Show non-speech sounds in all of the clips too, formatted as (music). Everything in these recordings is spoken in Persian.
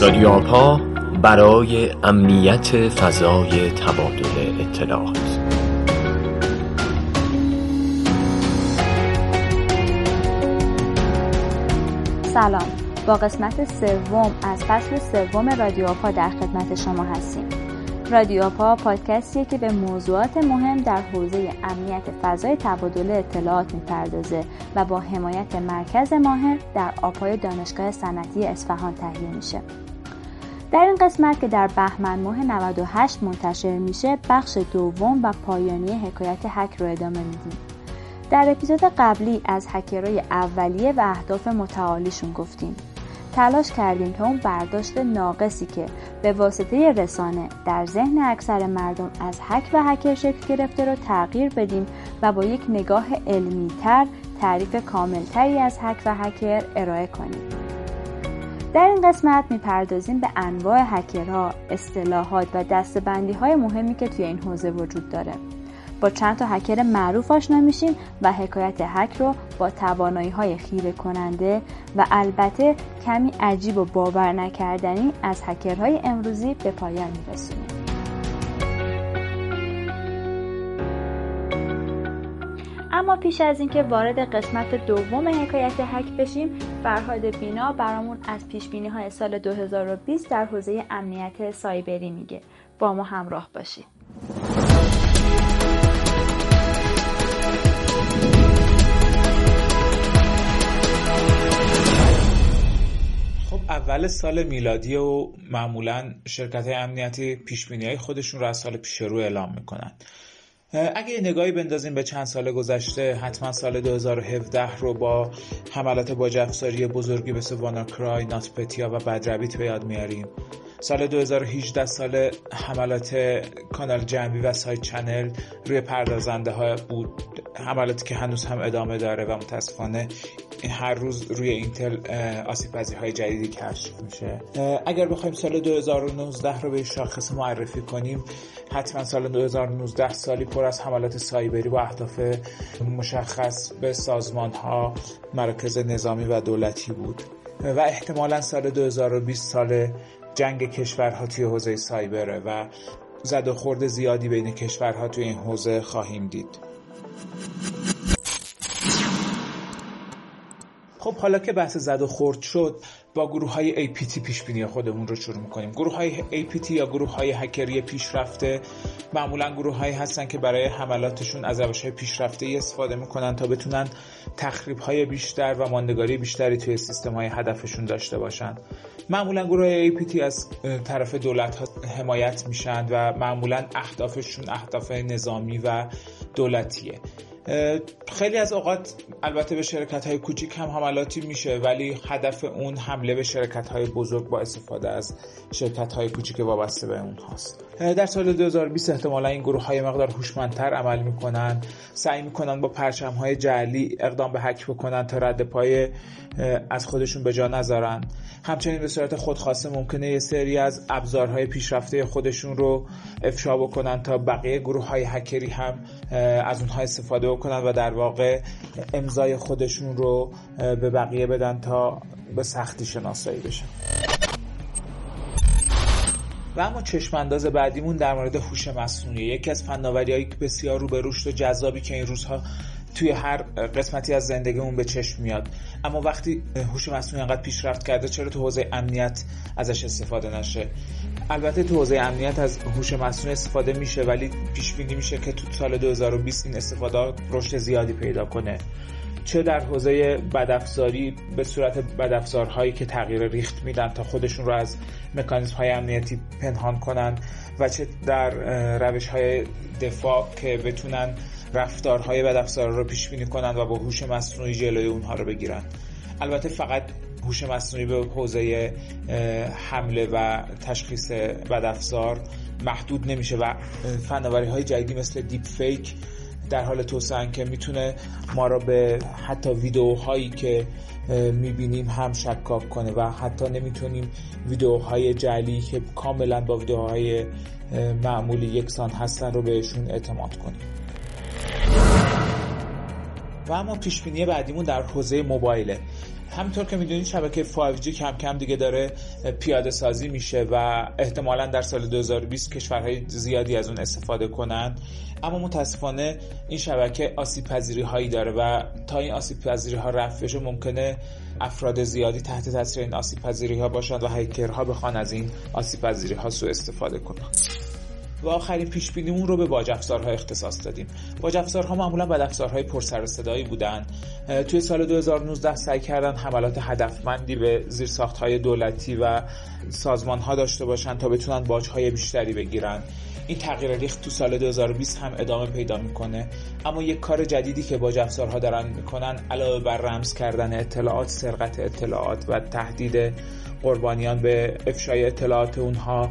رادیو برای امنیت فضای تبادل اطلاعات. سلام. با قسمت سوم از فصل سوم رادیو آپا در خدمت شما هستیم. رادیو آپا پادکستیه که به موضوعات مهم در حوزه امنیت فضای تبادل اطلاعات می‌پردازه و با حمایت مرکز ماهر در آپای دانشگاه صنعتی اصفهان تهیه میشه. در این قسمت که در بهمن ماه 98 منتشر میشه بخش دوم و پایانی حکایت هک رو ادامه میدیم. در اپیزود قبلی از هکرهای اولیه و اهداف متعالیشون گفتیم. تلاش کردیم که اون برداشت ناقصی که به واسطه رسانه در ذهن اکثر مردم از هک و هکر شکل گرفته رو تغییر بدیم و با یک نگاه علمی تر تعریف کاملتری از هک و هکر ارائه کنیم. در این قسمت می‌پردازیم به انواع هکرها، اصطلاحات و دستبندی های مهمی که توی این حوزه وجود داره. با چند تا هکر معروف آشنا میشیم و حکایت هک رو با توانایی های خیره کننده و البته کمی عجیب و باور نکردنی از هکرهای امروزی به پایان میرسونیم. اما پیش از اینکه وارد قسمت دوم حکایت هک بشیم فرهاد بینا برامون از پیش بینی های سال 2020 در حوزه امنیت سایبری میگه. با ما همراه باشید. خب اول سال میلادی و معمولا شرکت امنیتی پیش های خودشون رو از سال پیش رو اعلام می‌کنن. اگه نگاهی بندازیم به چند سال گذشته حتما سال 2017 رو با حملات باج افزاری بزرگی مثل واناکرای، ناتپتیا و بدرویت به یاد میاریم. سال 2018 سال حملات کانال جنبی و سایت چنل روی پردازنده ها بود. حملاتی که هنوز هم ادامه داره و متاسفانه هر روز روی اینتل آسیب های جدیدی کشف میشه. اگر بخوایم سال 2019 رو به شاخص معرفی کنیم حتما سال 2019 سالی پر از حملات سایبری با اهداف مشخص به سازمان ها مراکز نظامی و دولتی بود. و احتمالا سال 2020 سال جنگ کشورها توی حوزه سایبره و زد و خورد زیادی بین کشورها توی این حوزه خواهیم دید. خب حالا که بحث زد و خورد شد با گروه های APT پیش بینی خودمون رو شروع می‌کنیم. گروه های APT یا گروه های هکری پیشرفته؟ معمولا گروه هایی هستن که برای حملاتشون از روش های پیشرفته استفاده می‌کنن تا بتونن تخریب های بیشتر و ماندگاری بیشتری توی سیستم های هدفشون داشته باشن. معمولا گروه های APT از طرف دولت ها حمایت میشن و معمولا اهدافشون اهداف نظامی و دولتیه. خیلی از اوقات البته به شرکت های کوچیک هم حملاتی میشه ولی هدف اون حمله به شرکت های بزرگ با استفاده از شرکت های کوچیک وابسته به اون هاست. در سال 2020 احتمالا این گروه های مقدار هوشمندتر عمل می‌کنن. سعی می‌کنن با پرچم های جعلی اقدام به حک بکنن تا رد پای از خودشون به جا نذارن. همچنین به صورت خودخواسته ممکنه یه سری از ابزارهای پیشرفته خودشون رو افشا بکنن تا بقیه گروه های هکری هم از اونها استفاده بکنن و در واقع امضای خودشون رو به بقیه بدن تا به سختی شناسایی بشن. و اما چشمانداز بعدیمون در مورد هوش مصنوعی. یکی از فناوری‌های بسیار رو به رشد و جذابی که این روزها توی هر قسمتی از زندگیمون به چشم میاد. اما وقتی هوش مصنوعی انقدر پیشرفت کرده چرا تو حوزه امنیت ازش استفاده نشه؟ البته تو حوزه امنیت از هوش مصنوعی استفاده میشه ولی پیش بینی میشه که تو سال 2020 این استفاده رشد زیادی پیدا کنه. چه در حوزه بدافزاری به صورت بدافزارهایی که تغییر ریخت میدن تا خودشون رو از مکانیزم های امنیتی پنهان کنن و چه در روش های دفاع که بتونن رفتارهای بدافزار رو پیش بینی کنن و با هوش مصنوعی جلوی اونها رو بگیرن البته فقط هوش مصنوعی به حوزه حمله و تشخیص بدافزار محدود نمیشه و فناوری های جدیدی مثل دیپ فیک در حال توسعه که می‌تونه ما را به حتی ویدیوهایی که می‌بینیم هم شکاک کنه و حتی نمی‌تونیم ویدیوهای جعلی که کاملا با ویدیوهای معمولی یکسان هستن رو بهشون اعتماد کنیم. و اما پیشبینی بعدیمون در حوزه موبایله. همینطور که می‌دونید شبکه 5G کم کم دیگه داره پیاده سازی میشه و احتمالا در سال 2020 کشورهای زیادی از اون استفاده کنن. اما متاسفانه این شبکه آسیب پذیری هایی داره و تا این آسیب پذیری ها رفت بشه ممکنه افراد زیادی تحت تاثیر این آسیب پذیری ها باشند و هکرها بخوان از این آسیب پذیری ها سوء استفاده کنند. و آخرین پیش بینیمون رو به باج افزارها اختصاص دادیم. باج افزارها معمولا بد افزارهای پر سر صدایی بودن توی سال 2019 سعی کردن حملات هدفمندی به های دولتی و سازمان ها داشته باشن تا بتونن باج های بیشتری بگیرن. این تغییر ریخت تو سال 2020 هم ادامه پیدا می‌کنه. اما یک کار جدیدی که با افزارها دارن می‌کنن علاوه بر رمز کردن اطلاعات سرقت اطلاعات و تهدید قربانیان به افشای اطلاعات اونها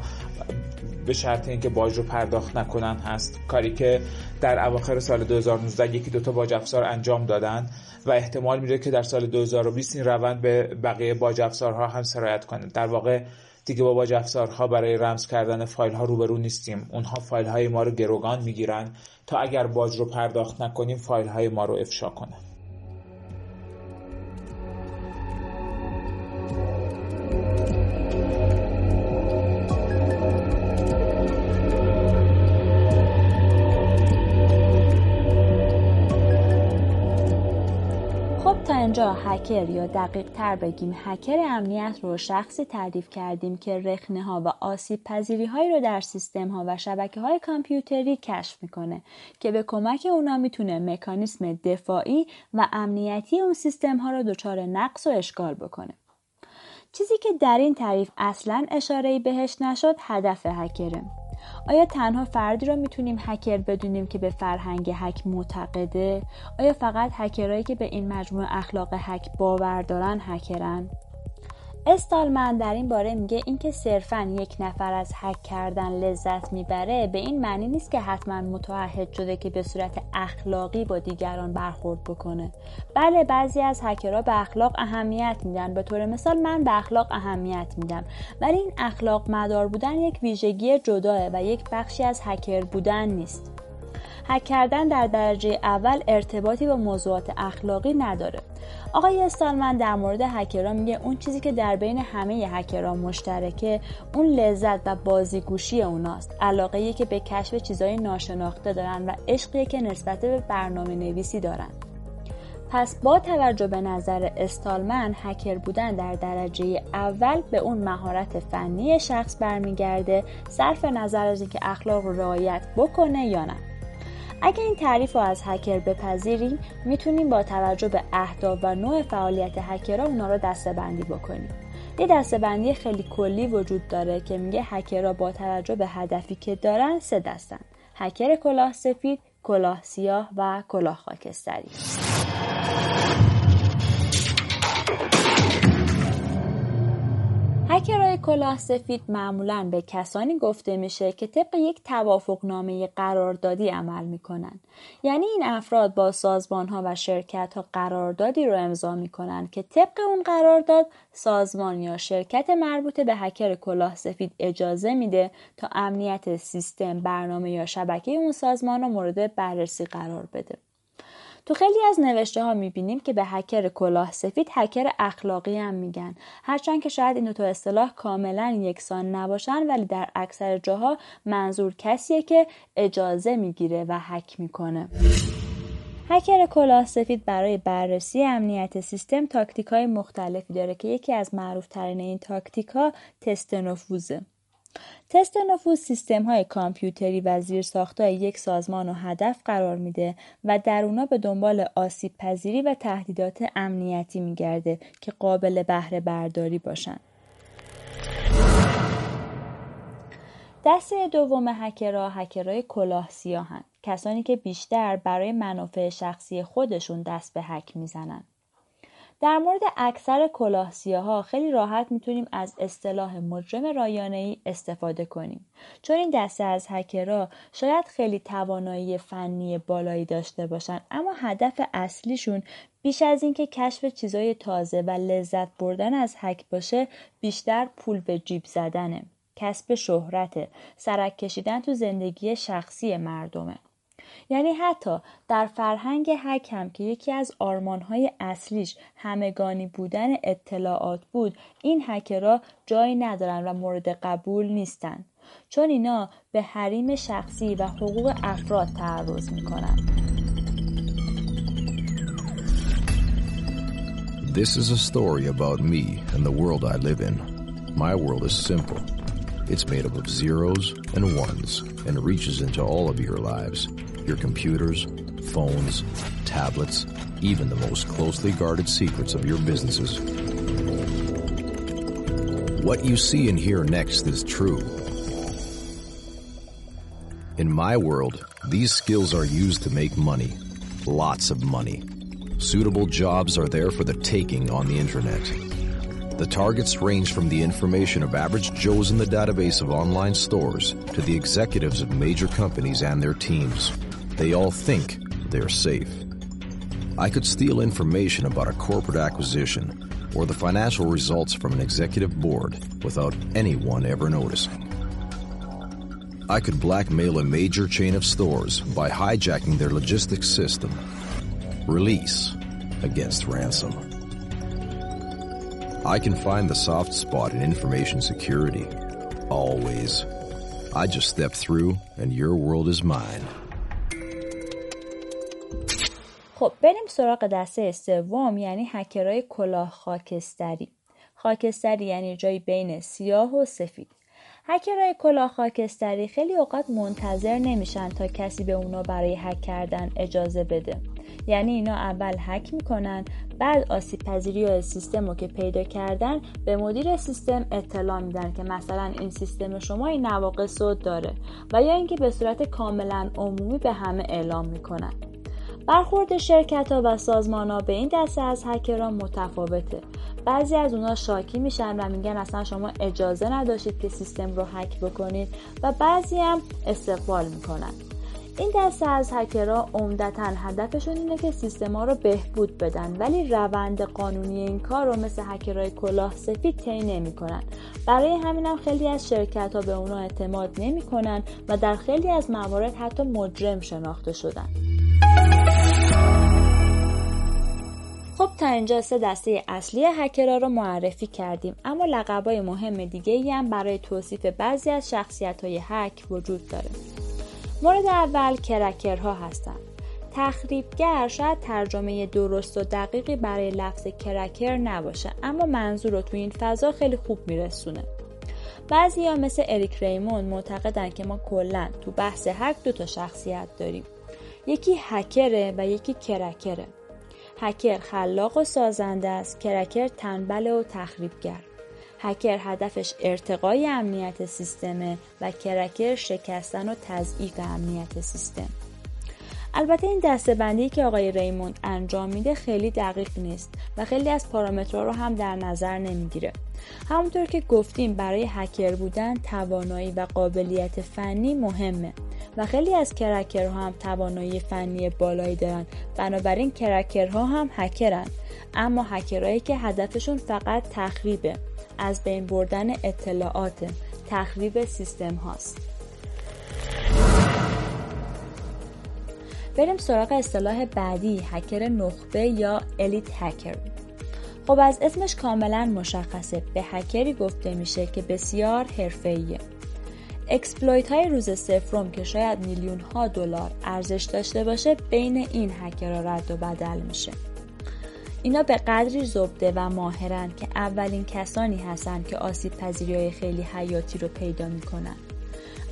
به شرط اینکه باج رو پرداخت نکنن هست. کاری که در اواخر سال 2019 یکی دوتا باج افزار انجام دادن و احتمال میره که در سال 2020 این روند به بقیه باج افزارها هم سرایت کنه. در واقع دیگه با باج افزارها برای رمز کردن فایل ها روبرو نیستیم. اونها فایل های ما رو گروگان می‌گیرن تا اگر باج رو پرداخت نکنیم فایل های ما رو افشا کنن. اینجا هکر یا دقیق تر بگیم هکر امنیت رو شخصی تعریف کردیم که رخنه ها و آسیب پذیری هایی رو در سیستم ها و شبکه های کامپیوتری کشف می‌کنه که به کمک اونا می‌تونه مکانیسم دفاعی و امنیتی اون سیستم ها رو دچار نقص و اشکال بکنه. چیزی که در این تعریف اصلا اشاره بهش نشد هدف هکره. آیا تنها فردی را می‌تونیم هکر بدونیم که به فرهنگ هک معتقده؟ آیا فقط هکرهایی که به این مجموعه اخلاق هک باور دارن هکرن؟ استالمن در این باره میگه اینکه صرفا یک نفر از هک کردن لذت می‌بره به این معنی نیست که حتما متعهد شده که به صورت اخلاقی با دیگران برخورد بکنه. بله بعضی از هکرها به اخلاق اهمیت میدن. به طور مثال من به اخلاق اهمیت میدم. ولی این اخلاق مدار بودن یک ویژگی جداه و یک بخشی از هکر بودن نیست. هک کردن در درجه اول ارتباطی با موضوعات اخلاقی نداره. آقای استالمن در مورد هکرها میگه اون چیزی که در بین همه هکرها مشترکه اون لذت و بازیگوشی اوناست. علاقه که به کشف چیزهای ناشناخته دارن و عشقی که نسبت به برنامه نویسی دارن. پس با توجه به نظر استالمن هکر بودن در درجه اول به اون مهارت فنی شخص برمیگرده صرف نظر از اینکه اخلاق رو رعایت بکنه یا نه. اگه این تعریف رو از هکر بپذیریم می‌تونیم با توجه به اهداف و نوع فعالیت هکرها اونا رو دسته بندی بکنیم. یه دسته بندی خیلی کلی وجود داره که میگه هکرها با توجه به هدفی که دارن سه دستن هکر کلاه سفید، کلاه سیاه و کلاه خاکستری. هکرهای کلاه سفید معمولا به کسانی گفته میشه که طبق یک توافقنامه قراردادی عمل می‌کنن. یعنی این افراد با سازمان ها و شرکت ها قراردادی رو امضا می‌کنن که طبق اون قرارداد سازمان یا شرکت مربوط به هکر کلاه سفید اجازه میده تا امنیت سیستم برنامه یا شبکه اون سازمان رو مورد بررسی قرار بده. تو خیلی از نوشته ها می‌بینیم که به هکر کلاه سفید هکر اخلاقی هم میگن. هرچند که شاید این دو اصطلاح کاملا یکسان نباشن ولی در اکثر جاها منظور کسیه که اجازه می‌گیره و هک می‌کنه. هکر کلاه سفید برای بررسی امنیت سیستم تاکتیک های مختلفی داره که یکی از معروف ترین این تاکتیک ها تست نفوذه تست نفوذ سیستم های کامپیوتری و های یک سازمان و هدف قرار میده و در اونا به دنبال آسیب پذیری و تهدیدات امنیتی میگرده که قابل بهره برداری باشن. دسته دوم هکرها هکرهای کلاه سیاهن کسانی که بیشتر برای منافع شخصی خودشون دست به هک می‌زنن در مورد اکثر ها خیلی راحت می‌تونیم از اصطلاح مجرم رایانه ای استفاده کنیم. چون این دسته از هکرها شاید خیلی توانایی فنی بالایی داشته باشن اما هدف اصلیشون بیش از اینکه کشف چیزای تازه و لذت بردن از هک باشه بیشتر پول به جیب زدنه. کسب شهرت سرک کشیدن تو زندگی شخصی مردمه. یعنی حتی در فرهنگ هک هم که یکی از آرمانهای اصلیش همگانی بودن اطلاعات بود این هکرها جایی ندارن و مورد قبول نیستن چون اینا به حریم شخصی و حقوق افراد تعرض می‌کنن This is a story about me and the world I live in. My world is simple. It's made up of zeros and ones and reaches into all of your lives. Your computers, phones, tablets, even the most closely guarded secrets of your businesses. What you see and hear next is true. In my world, these skills are used to make money. Lots of money. Suitable jobs are there for the taking on the internet. The targets range from the information of average Joes in the database of online stores to the executives of major companies and their teams. They all think they're safe. I could steal information about a corporate acquisition or the financial results from an executive board without anyone ever noticing. I could blackmail a major chain of stores by hijacking their logistics system. Release against ransom. I can find the soft spot in information security. Always. I just step through and your world is mine. خب بریم سراغ دسته سوم یعنی هکرهای کلاه خاکستری. خاکستری یعنی جایی بین سیاه و سفید. هکرهای کلاه خاکستری خیلی اوقات منتظر نمیشن تا کسی به اونا برای هک کردن اجازه بده. یعنی اینا اول هک می‌کنن بعد آسیب پذیری سیستم رو که پیدا کردن به مدیر سیستم اطلاع میدن که مثلا این سیستم شما این نواقص داره و یا اینکه به صورت کاملا عمومی به همه اعلام می‌کنن. برخورد شرکت ها و سازمان ها به این دسته از هکران متفاوته. بعضی از اونا شاکی میشن و میگن اصلا شما اجازه نداشتید که سیستم رو هک بکنید و بعضی هم استقبال می‌کنن. این دسته از هکرها عمدتا هدفشون اینه که سیستما رو بهبود بدن ولی روند قانونی این کار رو مثل هکرهای کلاه سفید طی نمی‌کنن. برای همینم خیلی از شرکت ها به اونا اعتماد نمی‌کنن و در خیلی از موارد حتی مجرم شناخته شدن. خب تا اینجا سه دسته اصلی هکرها رو معرفی کردیم اما لقبای مهم دیگه ای هم برای توصیف بعضی از شخصیت های هک وجود داره. مورد اول کرکرها هستند تخریبگر شاید ترجمه درست و دقیقی برای لفظ کرکر نباشه اما منظور رو تو این فضا خیلی خوب میرسونه. بعضی ها مثل اریک ریمون معتقدن که ما کلا تو بحث هک دو تا شخصیت داریم. یکی هکره و یکی کرکره. هکر خلاق و سازنده است. کرکر تنبل و تخریبگر. هکر هدفش ارتقای امنیت سیستمه و کرکر شکستن و تضعیف امنیت سیستم. البته این دسته بندی که آقای ریموند انجام میده خیلی دقیق نیست و خیلی از پارامترها رو هم در نظر نمی‌گیره. همونطور که گفتیم برای هکر بودن توانایی و قابلیت فنی مهمه و خیلی از کرکرها هم توانایی فنی بالایی دارن. بنابراین کرکرها هم هکرن. اما هکرهایی که هدفشون فقط تخریبه از بین بردن اطلاعات تخریب سیستم هاست. بریم سراغ اصطلاح بعدی هکر نخبه یا elite hacker خب از اسمش کاملا مشخصه. به هکری گفته میشه که بسیار حرفه‌ایه. exploit های روز صفرم که شاید میلیون ها دلار ارزش داشته باشه بین این هکرها رد و بدل میشه. اینا به قدری زبده و ماهرن که اولین کسانی هستن که آسیب پذیری های خیلی حیاتی رو پیدا می‌کنن.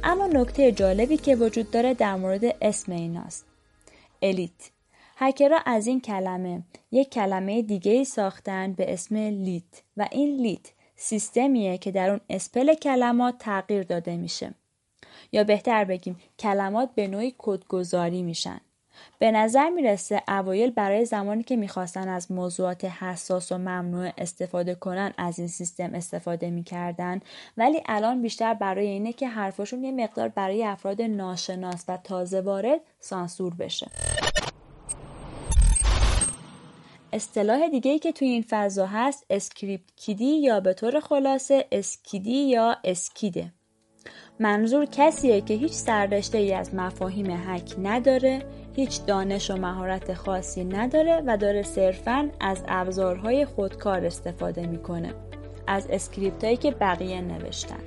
اما نکته جالبی که وجود داره در مورد اسم ایناست. الیت. هکرها از این کلمه یک کلمه دیگه ای ساختن به اسم لیت و این لیت سیستمیه که در اون اسپل کلمات تغییر داده میشه. یا بهتر بگیم کلمات به نوعی کدگذاری میشن. به نظر می‌رسه اوایل برای زمانی که می‌خواستن از موضوعات حساس و ممنوع استفاده کنن از این سیستم استفاده می‌کردن. ولی الان بیشتر برای اینه که حرفشون یه مقدار برای افراد ناشناس و تازه وارد سانسور بشه. اصطلاح دیگه ای که توی این فضا هست script kiddie یا به طور خلاصه skiddie یا skid ه. منظور کسیه که هیچ سررشته ای از مفاهیم هک نداره. هیچ دانش و مهارت خاصی نداره و داره صرفا از ابزارهای خودکار استفاده می‌کنه از اسکریپت هایی که بقیه نوشتن.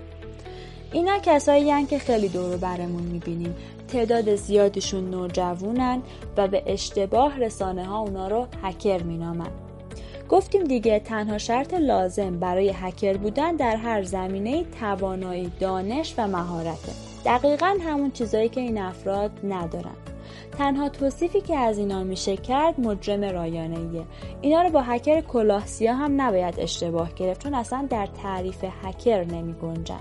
اینا کسایی هن که خیلی دور برمون می‌بینیم. تعداد زیادشون نوجوونن و به اشتباه رسانه ها اونا رو هکر مینامن. گفتیم دیگه تنها شرط لازم برای هکر بودن در هر زمینه توانایی دانش و مهارته. دقیقا همون چیزایی که این افراد ندارن. تنها توصیفی که از اینا میشه کرد مجرم رایانهیه اینا رو با هکر کلاه هم نباید اشتباه گرفت چون اصلا در تعریف هکر نمی گنجن.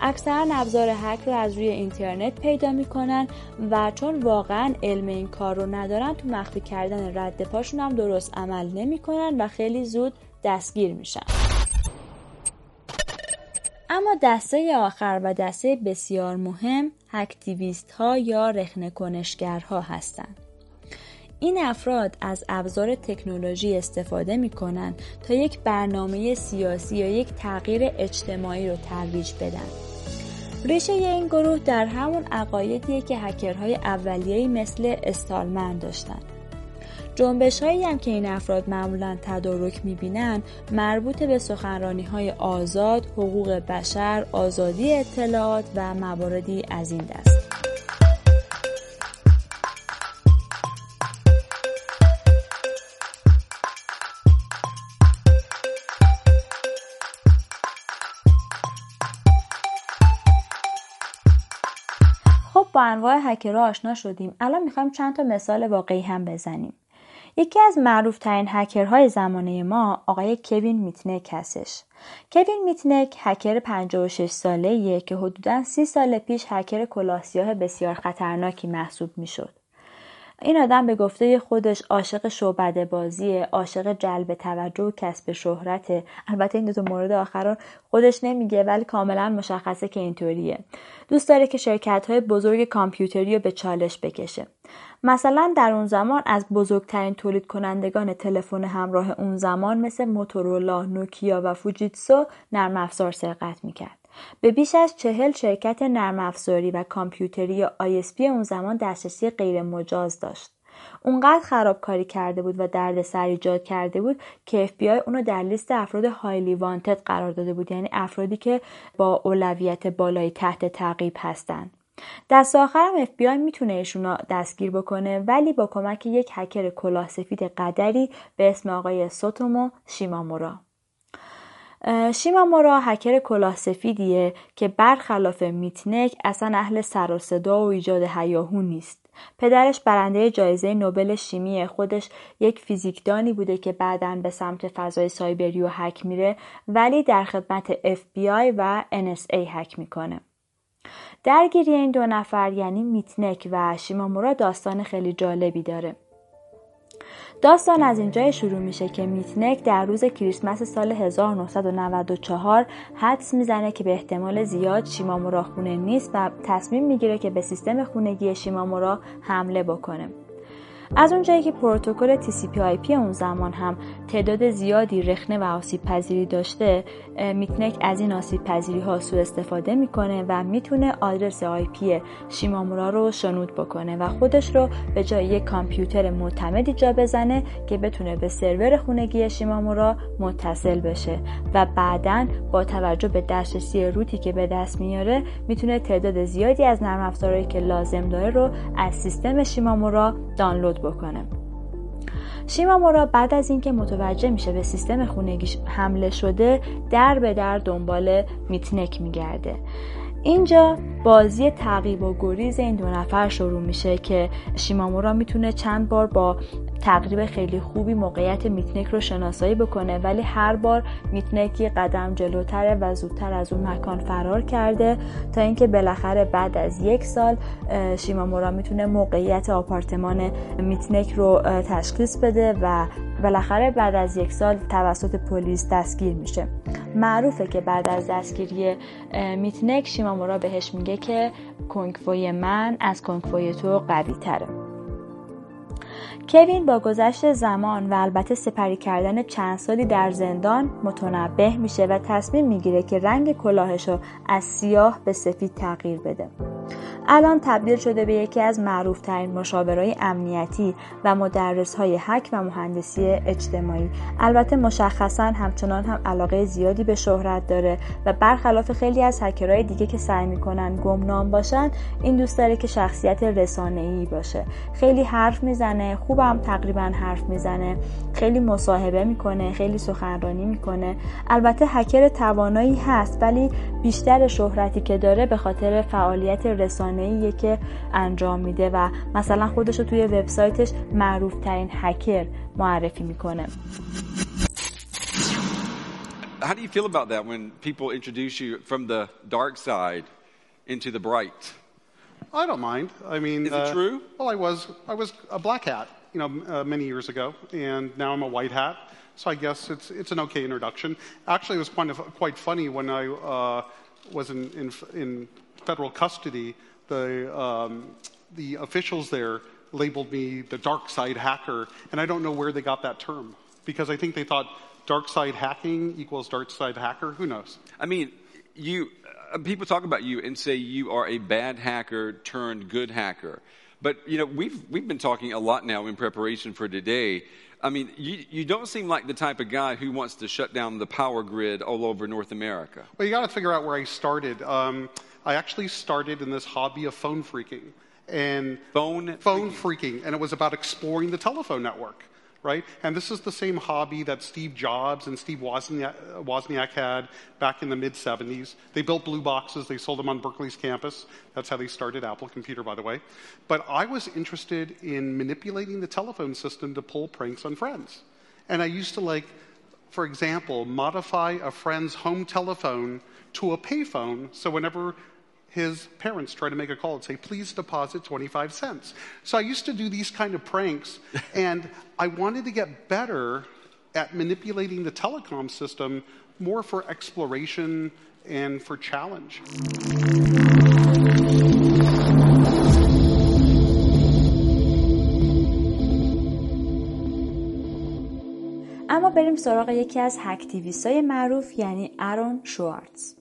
اکثرا ابزار هک رو از روی اینترنت پیدا می‌کنن و چون واقعا علم این کار رو ندارن تو مخفی کردن رد پاشون هم درست عمل نمی‌کنن و خیلی زود دستگیر میشن اما دسته آخر و دسته بسیار مهم اکتیویست ها یا رخنه کنشگرها هستند. این افراد از ابزار تکنولوژی استفاده می کنند تا یک برنامه سیاسی یا یک تغییر اجتماعی رو ترویج بدن. ریشه این گروه در همون عقایدیه که هکرهای اولیه‌ای مثل استالمن داشتند. جنبش هایی هم که این افراد معمولا تدارک می‌بینن مربوط به سخنرانی های آزاد، حقوق بشر، آزادی اطلاعات و مواردی از این دست. خب با انواع هکرها آشنا شدیم الان می‌خوایم چند تا مثال واقعی هم بزنیم یکی از معروف ترین هکرهای زمانه ما آقای کوین میتنک هستش. کوین میتنک هکر 56 ساله ایه که حدودا 30 سال پیش هکر کلاسیاه بسیار خطرناکی محسوب می‌شد. این آدم به گفته خودش عاشق شعبده بازی عاشق جلب توجه و کسب شهرته. البته این دو مورد آخر خودش نمیگه ولی کاملا مشخصه که اینطوریه. دوست داره که شرکت های بزرگ کامپیوتری رو به چالش بکشه. مثلا در اون زمان از بزرگترین تولید کنندگان تلفن همراه اون زمان مثل موتورولا، نوکیا و فوجیتسو نرم افزار سرقت می‌کرد. به بیش از چهل شرکت نرم افزاری و کامپیوتری یا ISP اون زمان دسترسی غیر مجاز داشت. اونقدر خرابکاری کرده بود و درد سر ایجاد کرده بود که FBI اونو در لیست افراد هایلی وانتد قرار داده بود یعنی افرادی که با اولویت بالای تحت تعقیب هستند. دست آخرم FBI می‌تونه ایشون دستگیر بکنه ولی با کمک یک هکر کلاه سفید قدری به اسم آقای سوتومو شیمامورا شیمامورا هکر کلاه سفیدیه که برخلاف میتنک اصلا اهل سر و صدا و ایجاد هیاهو نیست. پدرش برنده جایزه نوبل شیمی خودش یک فیزیکدانی بوده که بعدا به سمت فضای سایبری و هک میره ولی در خدمت FBI و NSA هک می‌کنه. درگیری این دو نفر یعنی میتنک و شیمامورا داستان خیلی جالبی داره. داستان از اینجای شروع میشه که میتنک در روز کریسمس سال 1994 حدس می‌زنه که به احتمال زیاد شیمامورا خونه نیست و تصمیم می‌گیره که به سیستم خونگی شیمامورا حمله بکنه. از اونجایی که پروتکل TCP/IP اون زمان هم تعداد زیادی رخنه و آسیب پذیری داشته میتنک از این آسیب پذیری ها سو استفاده می‌کنه و می‌تونه آدرس آیپی شیمامورا رو شنود بکنه و خودش رو به جای یک کامپیوتر معتمدی جا بزنه که بتونه به سرور خونگی شیمامورا متصل بشه و بعدا با توجه به دسترسی روتی که به دست میاره می‌تونه تعداد زیادی از نرم افزارهایی که لازم داره رو از سیستم شیمامورا دانلود بکنه شیمامورا بعد از اینکه متوجه میشه به سیستم خونگیش حمله شده در به در دنبال میتنک میگرده. اینجا بازی تعقیب و گریز این دو نفر شروع میشه که شیمامورا می‌تونه چند بار با تقریب خیلی خوبی موقعیت میتنک رو شناسایی بکنه ولی هر بار میتنک یه قدم جلوتره و زودتر از اون مکان فرار کرده تا اینکه بالاخره بعد از یک سال شیمامورا می‌تونه موقعیت آپارتمان میتنک رو تشخیص بده و بالاخره بعد از یک سال توسط پلیس دستگیر میشه. معروفه که بعد از دستگیری میتنک شیمامورا بهش میگه که کنگفوی من از کنگفوی تو قوی تره کوین با گذشت زمان و البته سپری کردن چند سالی در زندان متنبه میشه و تصمیم می‌گیره که رنگ کلاهش رو از سیاه به سفید تغییر بده. الان تبدیل شده به یکی از معروفترین مشاورای امنیتی و مدرس های حک و مهندسی اجتماعی البته مشخصا همچنان هم علاقه زیادی به شهرت داره و برخلاف خیلی از هکرهای دیگه که سعی می‌کنن گمنام باشن این دوست داره که شخصیت رسانه‌ای باشه خیلی حرف می‌زنه خوبم تقریبا حرف می‌زنه خیلی مصاحبه می‌کنه خیلی سخنرانی می‌کنه البته هکر توانایی هست ولی بیشتر شهرتی که داره به خاطر فعالیت رسانه‌ای که انجام میده و مثلا خودش رو توی وبسایتش معروف ترین هکر معرفی می‌کنه How do you feel about that when people introduce you from the dark side into the bright? I don't mind. I mean, Is it uh, true? Well, I was I was a black hat, you know, uh, many years ago, and now I'm a white hat. So I guess it's it's an okay introduction. Actually, it was kind of quite funny when I uh, was in, in in federal custody. The um, the officials there labeled me the dark side hacker, and I don't know where they got that term because I think they thought dark side hacking equals dark side hacker. Who knows? I mean, you people talk about you and say you are a bad hacker turned good hacker. But you know, we've we've been talking a lot now in preparation for today. I mean, you you don't seem like the type of guy who wants to shut down the power grid all over North America. Well, you got to figure out where I started. Um, I actually started in this hobby of phone freaking and Phone phone freaking, and it was about exploring the telephone network, right? And this is the same hobby that Steve Jobs and Steve Wozniak, Wozniak had back in the mid 70s. They built blue boxes. They sold them on Berkeley's campus. That's how they started Apple Computer, by the way. But I was interested in manipulating the telephone system to pull pranks on friends, and I used to like for example, modify a friend's home telephone to a payphone so whenever his parents try to make a call and say, please deposit 25 cents. So I used to do these kind of pranks, (laughs) and I wanted to get better at manipulating the telecom system more for exploration and for challenge. اما بریم سراغ یکی از هکتیویست های معروف یعنی ارون شوارتز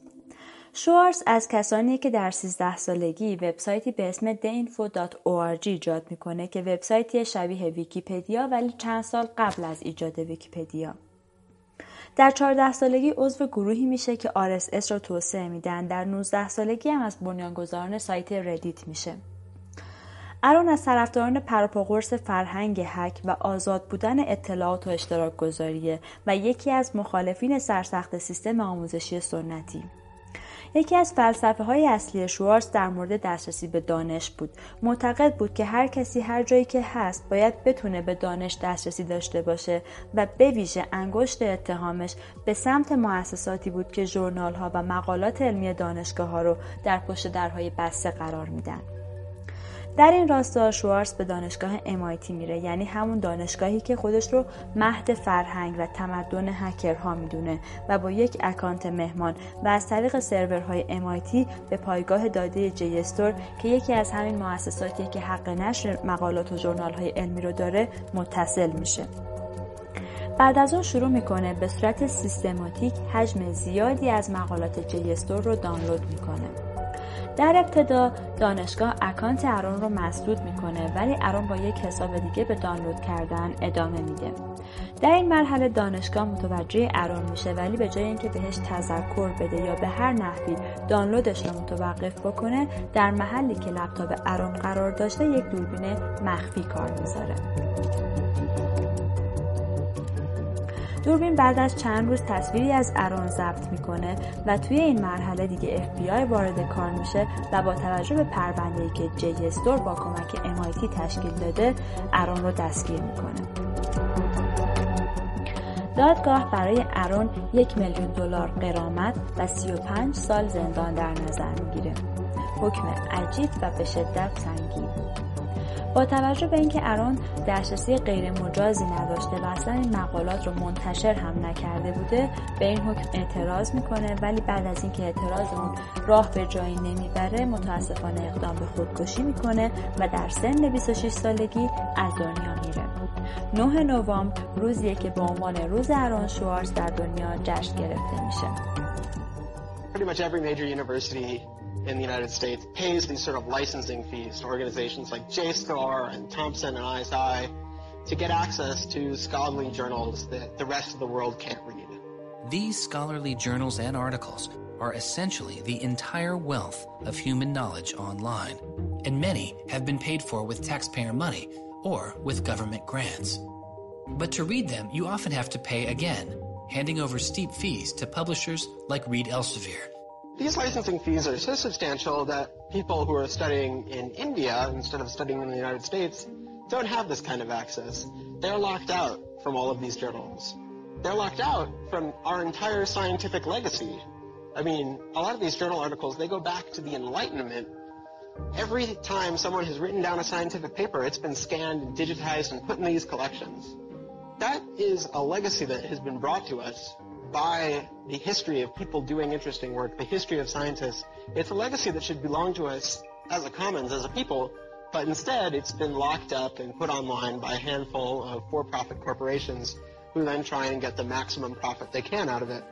شوارتز از کسانی که در 13 سالگی وبسایتی به اسم theinfo.org ایجاد می‌کنه که وبسایتی شبیه ویکیپدیا ولی چند سال قبل از ایجاد ویکیپدیا. در 14 سالگی عضو گروهی میشه که RSS را توسعه میدن. در 19 سالگی هم از بنیانگذاران سایت Reddit میشه. ارون از طرفداران پروپاقرص فرهنگ هک و آزاد بودن اطلاعات و اشتراک گذاریه و یکی از مخالفین سرسخت سیستم آموزشی سنتی. یکی از فلسفه های اصلی شوارز در مورد دسترسی به دانش بود. معتقد بود که هر کسی هر جایی که هست باید بتونه به دانش دسترسی داشته باشه و به ویژه انگشت اتهامش به سمت مؤسساتی بود که ژورنال ها و مقالات علمی دانشگاه ها رو در پشت درهای بسته قرار میدن. در این راستا شوارز به دانشگاه MIT میره یعنی همون دانشگاهی که خودش رو مهد فرهنگ و تمدن هکرها می‌دونه و با یک account مهمان و از طریق سرورهای MIT به پایگاه داده JSTOR که یکی از همین مؤسساتی که حق نشر مقالات و ژورنال های علمی رو داره متصل میشه. بعد از اون شروع می‌کنه به صورت سیستماتیک حجم زیادی از مقالات JSTOR رو دانلود می‌کنه. در ابتدا دانشگاه account ارون رو مسدود می‌کنه ولی ارون با یک حساب دیگه به دانلود کردن ادامه میده. در این مرحله دانشگاه متوجه ارون میشه ولی به جای اینکه بهش تذکر بده یا به هر نحوی دانلودش رو متوقف بکنه در محلی که لپتاپ ارون قرار داشته یک دوربین مخفی کار می‌ذاره. دوربین بعد از چند روز تصویری از ارون ضبط می‌کنه و توی این مرحله دیگه FBI وارد کار میشه و با توجه به پرونده‌ای که جی استور با کمک MIT تشکیل داده ارون رو دستگیر می‌کنه. دادگاه برای ارون یک میلیون دلار قرامت و 35 سال زندان در نظر می‌گیره. حکم عجیب و به شدت سنگین. با توجه به اینکه ارون دسترسی غیر مجازی نداشته و اصلا این مقالات رو منتشر هم نکرده بوده به این حکم اعتراض می‌کنه ولی بعد از اینکه اعتراض اون راه به جایی نمی‌بره متاسفانه اقدام به خودکشی می‌کنه و در سن 26 سالگی از دنیا میره. 9 نوامبر روزیه که به عنوان روز ارون شوارز در دنیا جشن گرفته میشه. In the United States pays these sort of licensing fees to organizations like JSTOR and Thompson and ISI to get access to scholarly journals that the rest of the world can't read. These scholarly journals and articles are essentially the entire wealth of human knowledge online, and many have been paid for with taxpayer money or with government grants. But to read them, you often have to pay again, handing over steep fees to publishers like Reed Elsevier. These licensing fees are so substantial that people who are studying in India instead of studying in the United States don't have this kind of access. They're locked out from all of these journals. They're locked out from our entire scientific legacy. I mean, a lot of these journal articles, they go back to the Enlightenment. Every time someone has written down a scientific paper, it's been scanned and digitized and put in these collections. That is a legacy that has been brought to us by the history of people doing interesting work, the history of scientists. It's a legacy that should belong to us as a commons, as a people, but instead it's been locked up and put online by a handful of for-profit corporations who then try and get the maximum profit they can out of it.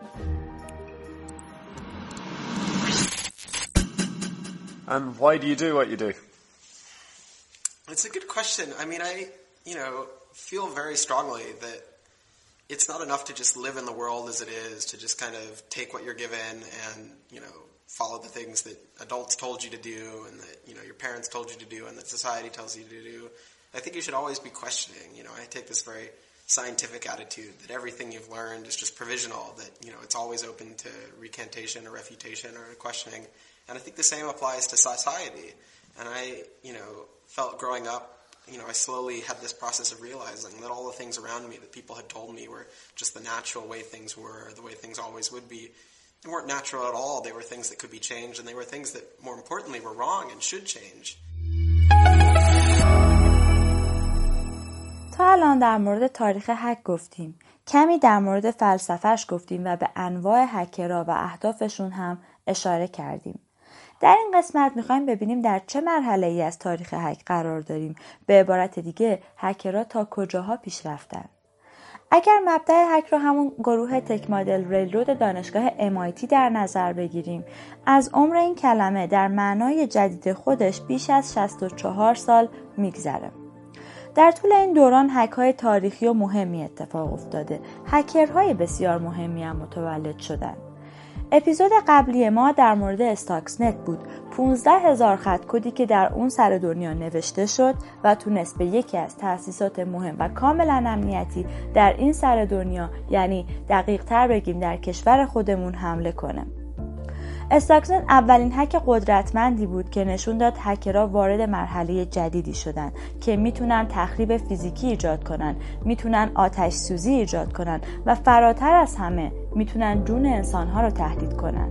And why do you do what you do? It's a good question. I mean, I, you know, feel very strongly that it's not enough to just live in the world as it is, to just kind of take what you're given and, you know, follow the things that adults told you to do and that, you know, your parents told you to do and that society tells you to do. I think you should always be questioning. You know, I take this very scientific attitude that everything you've learned is just provisional, that, you know, it's always open to recantation or refutation or questioning. And I think the same applies to society. And I, you know, felt growing up you know, I slowly had this process of realizing that all the things around me that people had told me were just the natural way things were, the way things always would be, they weren't natural at all. They were things that could be changed, and they were things that, more importantly, were wrong and should change. تا الان در مورد تاریخ هک گفتیم کمی در مورد فلسفهش گفتیم و به انواع هکرها و اهدافشون هم اشاره کردیم در این قسمت می‌خوایم ببینیم در چه مرحله ای از تاریخ هک قرار داریم. به عبارت دیگه هکرها تا کجاها پیش رفتن اگر مبدع هک رو همون گروه تک مدل ریلرود دانشگاه MIT در نظر بگیریم از عمر این کلمه در معنای جدید خودش بیش از 64 سال میگذره. در طول این دوران هک های تاریخی و مهمی اتفاق افتاده. هکرهای بسیار مهمی هم متولد شدند اپیزود قبلی ما در مورد استاکسنت بود. 15 هزار خط کدی که در اون سر دنیا نوشته شد و تونست به یکی از تأسیسات مهم و کاملا امنیتی در این سر دنیا یعنی دقیق تر بگیم در کشور خودمون حمله کنه. استاکسن اولین هک قدرتمندی بود که نشون داد هکرها وارد مرحله جدیدی شدن که می‌تونن تخریب فیزیکی ایجاد کنن می‌تونن آتش سوزی ایجاد کنن و فراتر از همه می‌تونن جون انسانها رو تهدید کنن.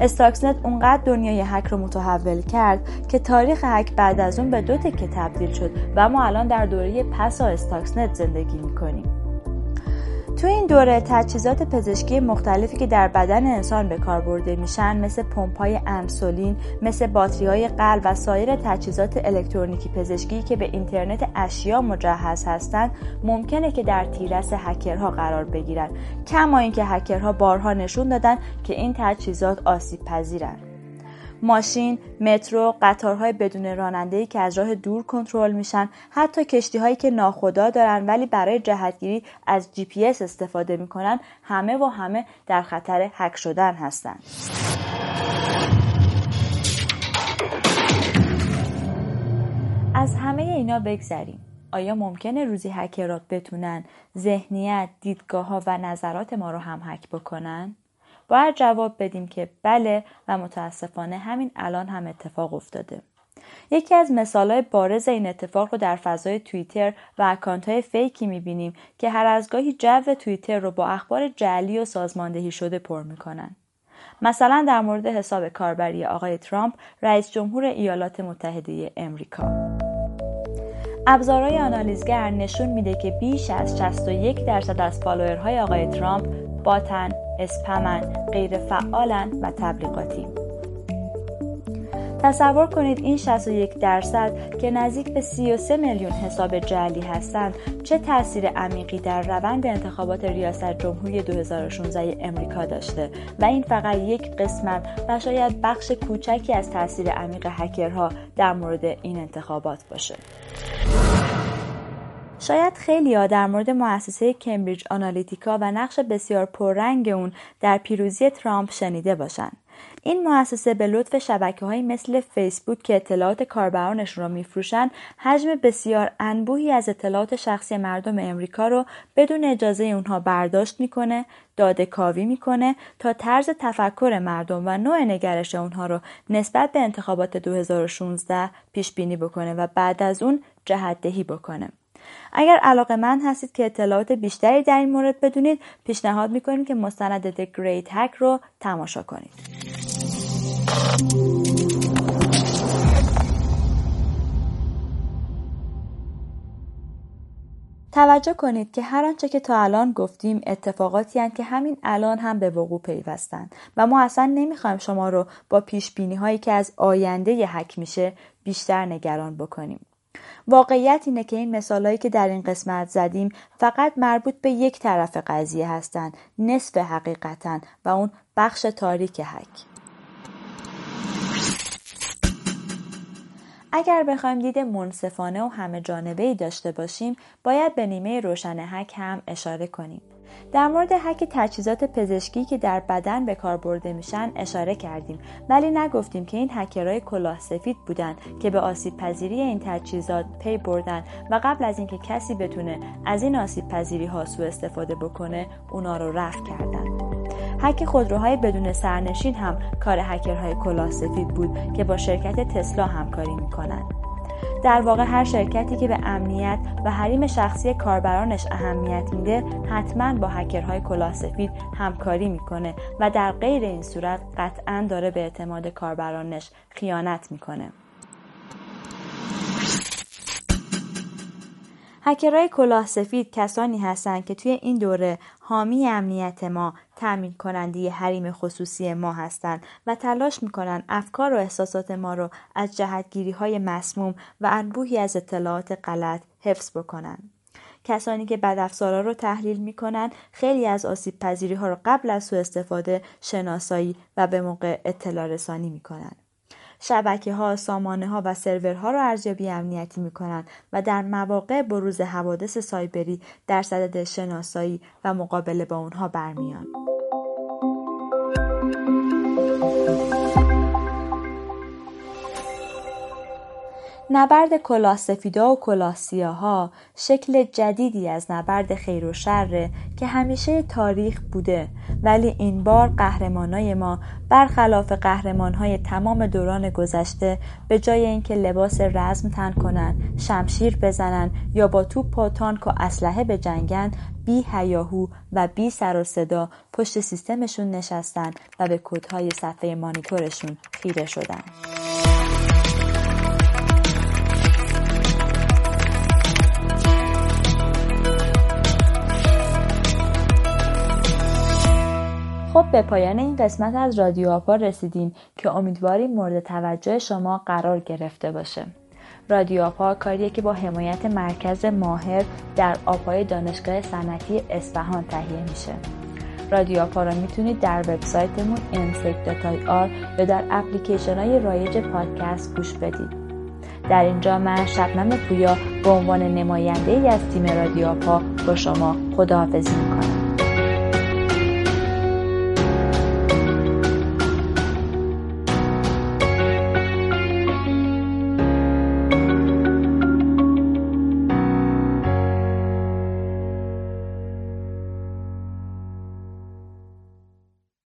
استاکسنت اونقدر دنیای هک رو متحول کرد که تاریخ هک بعد از اون به دو تکه تبدیل شد و ما الان در دوره پسا استاکسنت زندگی می‌کنیم. تو این دوره تجهیزات پزشکی مختلفی که در بدن انسان به کار برده میشن مثل پمپای انسولین مثل باتری های قلب و سایر تجهیزات الکترونیکی پزشکی که به اینترنت اشیا مجهز هستند ممکنه که در تیررس هکرها قرار بگیرن. کما اینکه هکرها بارها نشون دادن که این تجهیزات آسیب پذیرن ماشین، مترو، قطارهای بدون راننده‌ای که از راه دور کنترل میشن، حتی کشتی هایی که ناخدا دارن ولی برای جهتگیری از جی پی اس استفاده می‌کنن، همه و همه در خطر هک شدن هستند. از همه اینا بگذریم. آیا ممکنه روزی هکرات بتونن ذهنیت، دیدگاه ها و نظرات ما رو هم هک بکنن؟ باید جواب بدیم که بله و متاسفانه همین الان هم اتفاق افتاده. یکی از مثالهای بارز این اتفاق رو در فضای توییتر و اکانت های فیکی می‌بینیم که هر از گاهی جو توییتر رو با اخبار جعلی و سازماندهی شده پر می‌کنن. مثلا در مورد حساب کاربری آقای ترامپ رئیس جمهور ایالات متحده امریکا. ابزارهای آنالیزگر نشون میده که بیش از 61 درصد از فالوورهای آقای ترامپ باتن، اسپمن، غیر فعالن و تبلیغاتی. تصور کنید این 61 درصد که نزدیک به 33 میلیون حساب جعلی هستند چه تاثیر عمیقی در روند انتخابات ریاست جمهوری 2016 امریکا داشته و این فقط یک قسمت و شاید بخش کوچکی از تاثیر عمیق هکرها در مورد این انتخابات باشه. شاید خیلی ها در مورد مؤسسه کمبریج آنالیتیکا و نقش بسیار پررنگ اون در پیروزی ترامپ شنیده باشند. این مؤسسه به لطف شبکه های مثل فیسبوک که اطلاعات کاربرانشون رو میفروشن حجم بسیار انبوهی از اطلاعات شخصی مردم امریکا رو بدون اجازه اونها برداشت می‌کنه داده کاوی می‌کنه تا طرز تفکر مردم و نوع نگرش اونها رو نسبت به انتخابات 2016 پیش بینی بکنه و بعد از اون جهت دهی بکنه اگر علاقه من هستید که اطلاعات بیشتری در این مورد بدونید پیشنهاد می‌کنیم که مستند The Great Hack رو تماشا کنید. توجه کنید که هر آنچه که تا الان گفتیم اتفاقاتی هستند که همین الان هم به وقوع پیوستند و ما اصلا نمی‌خوایم شما رو با پیش بینی هایی که از آینده ی حک میشه بیشتر نگران بکنیم. واقعیت اینه که این مثالهایی که در این قسمت زدیم فقط مربوط به یک طرف قضیه هستند نصف حقیقتا و اون بخش تاریک حک. اگر بخوایم دید منصفانه و همه جانبه ای داشته باشیم باید به نیمه روشن حک هم اشاره کنیم. در مورد حک تجهیزات پزشکی که در بدن به کار برده میشن اشاره کردیم. ولی نگفتیم که این هکرهای کلاه سفید بودن که به آسیب پذیری این تجهیزات پی بردن و قبل از اینکه کسی بتونه از این آسیب پذیری ها سوء استفاده بکنه اونا رو رفع کردن. هک خودروهای بدون سرنشین هم کار هکرهای کلاه سفید بود که با شرکت تسلا همکاری می‌کنند در واقع هر شرکتی که به امنیت و حریم شخصی کاربرانش اهمیت میده حتما با هکرهای کلاه سفید همکاری می‌کنه و در غیر این صورت قطعا داره به اعتماد کاربرانش خیانت می‌کنه. هکرهای کلاه سفید کسانی هستند که توی این دوره حامی امنیت ما تأمین کننده حریم خصوصی ما هستند و تلاش می‌کنن افکار و احساسات ما رو از جهتگیری های مسموم و انبوهی از اطلاعات غلط حفظ بکنن. کسانی که بدافزارا رو تحلیل می‌کنن خیلی از آسیب پذیری ها رو قبل از سوء استفاده شناسایی و به موقع اطلاع رسانی می‌کنن. شبکه ها، سامانه ها و سرورها را ارزیابی امنیتی می کنند و در مواقع بروز حوادث سایبری در صدد شناسایی و مقابله با اونها برمیان. نبرد کلاه سفیدا و کلاه سیاها شکل جدیدی از نبرد خیر و شره که همیشه تاریخ بوده ولی این بار قهرمانای ما برخلاف قهرمانهای تمام دوران گذشته به جای اینکه لباس رزم تن کنن شمشیر بزنن یا با توپ و تانک و اسلحه به جنگن بی هیاهو و بی سر و صدا پشت سیستمشون نشستن و به کودهای صفحه مانیتورشون خیره شدن. خب به پایان این قسمت از رادیو آپا رسیدیم که امیدواریم مورد توجه شما قرار گرفته باشه. رادیو آپا کاریه که با حمایت مرکز ماهر در آپای دانشگاه صنعتی اصفهان تهیه میشه. رادیو آپا را می‌تونید در وبسایتمون insect.ir یا در اپلیکیشن های رایج پادکست گوش بدید. در اینجا من شبنم پویا به عنوان نماینده ای از تیم رادیو آپا با شما خداحافظی می‌کنم.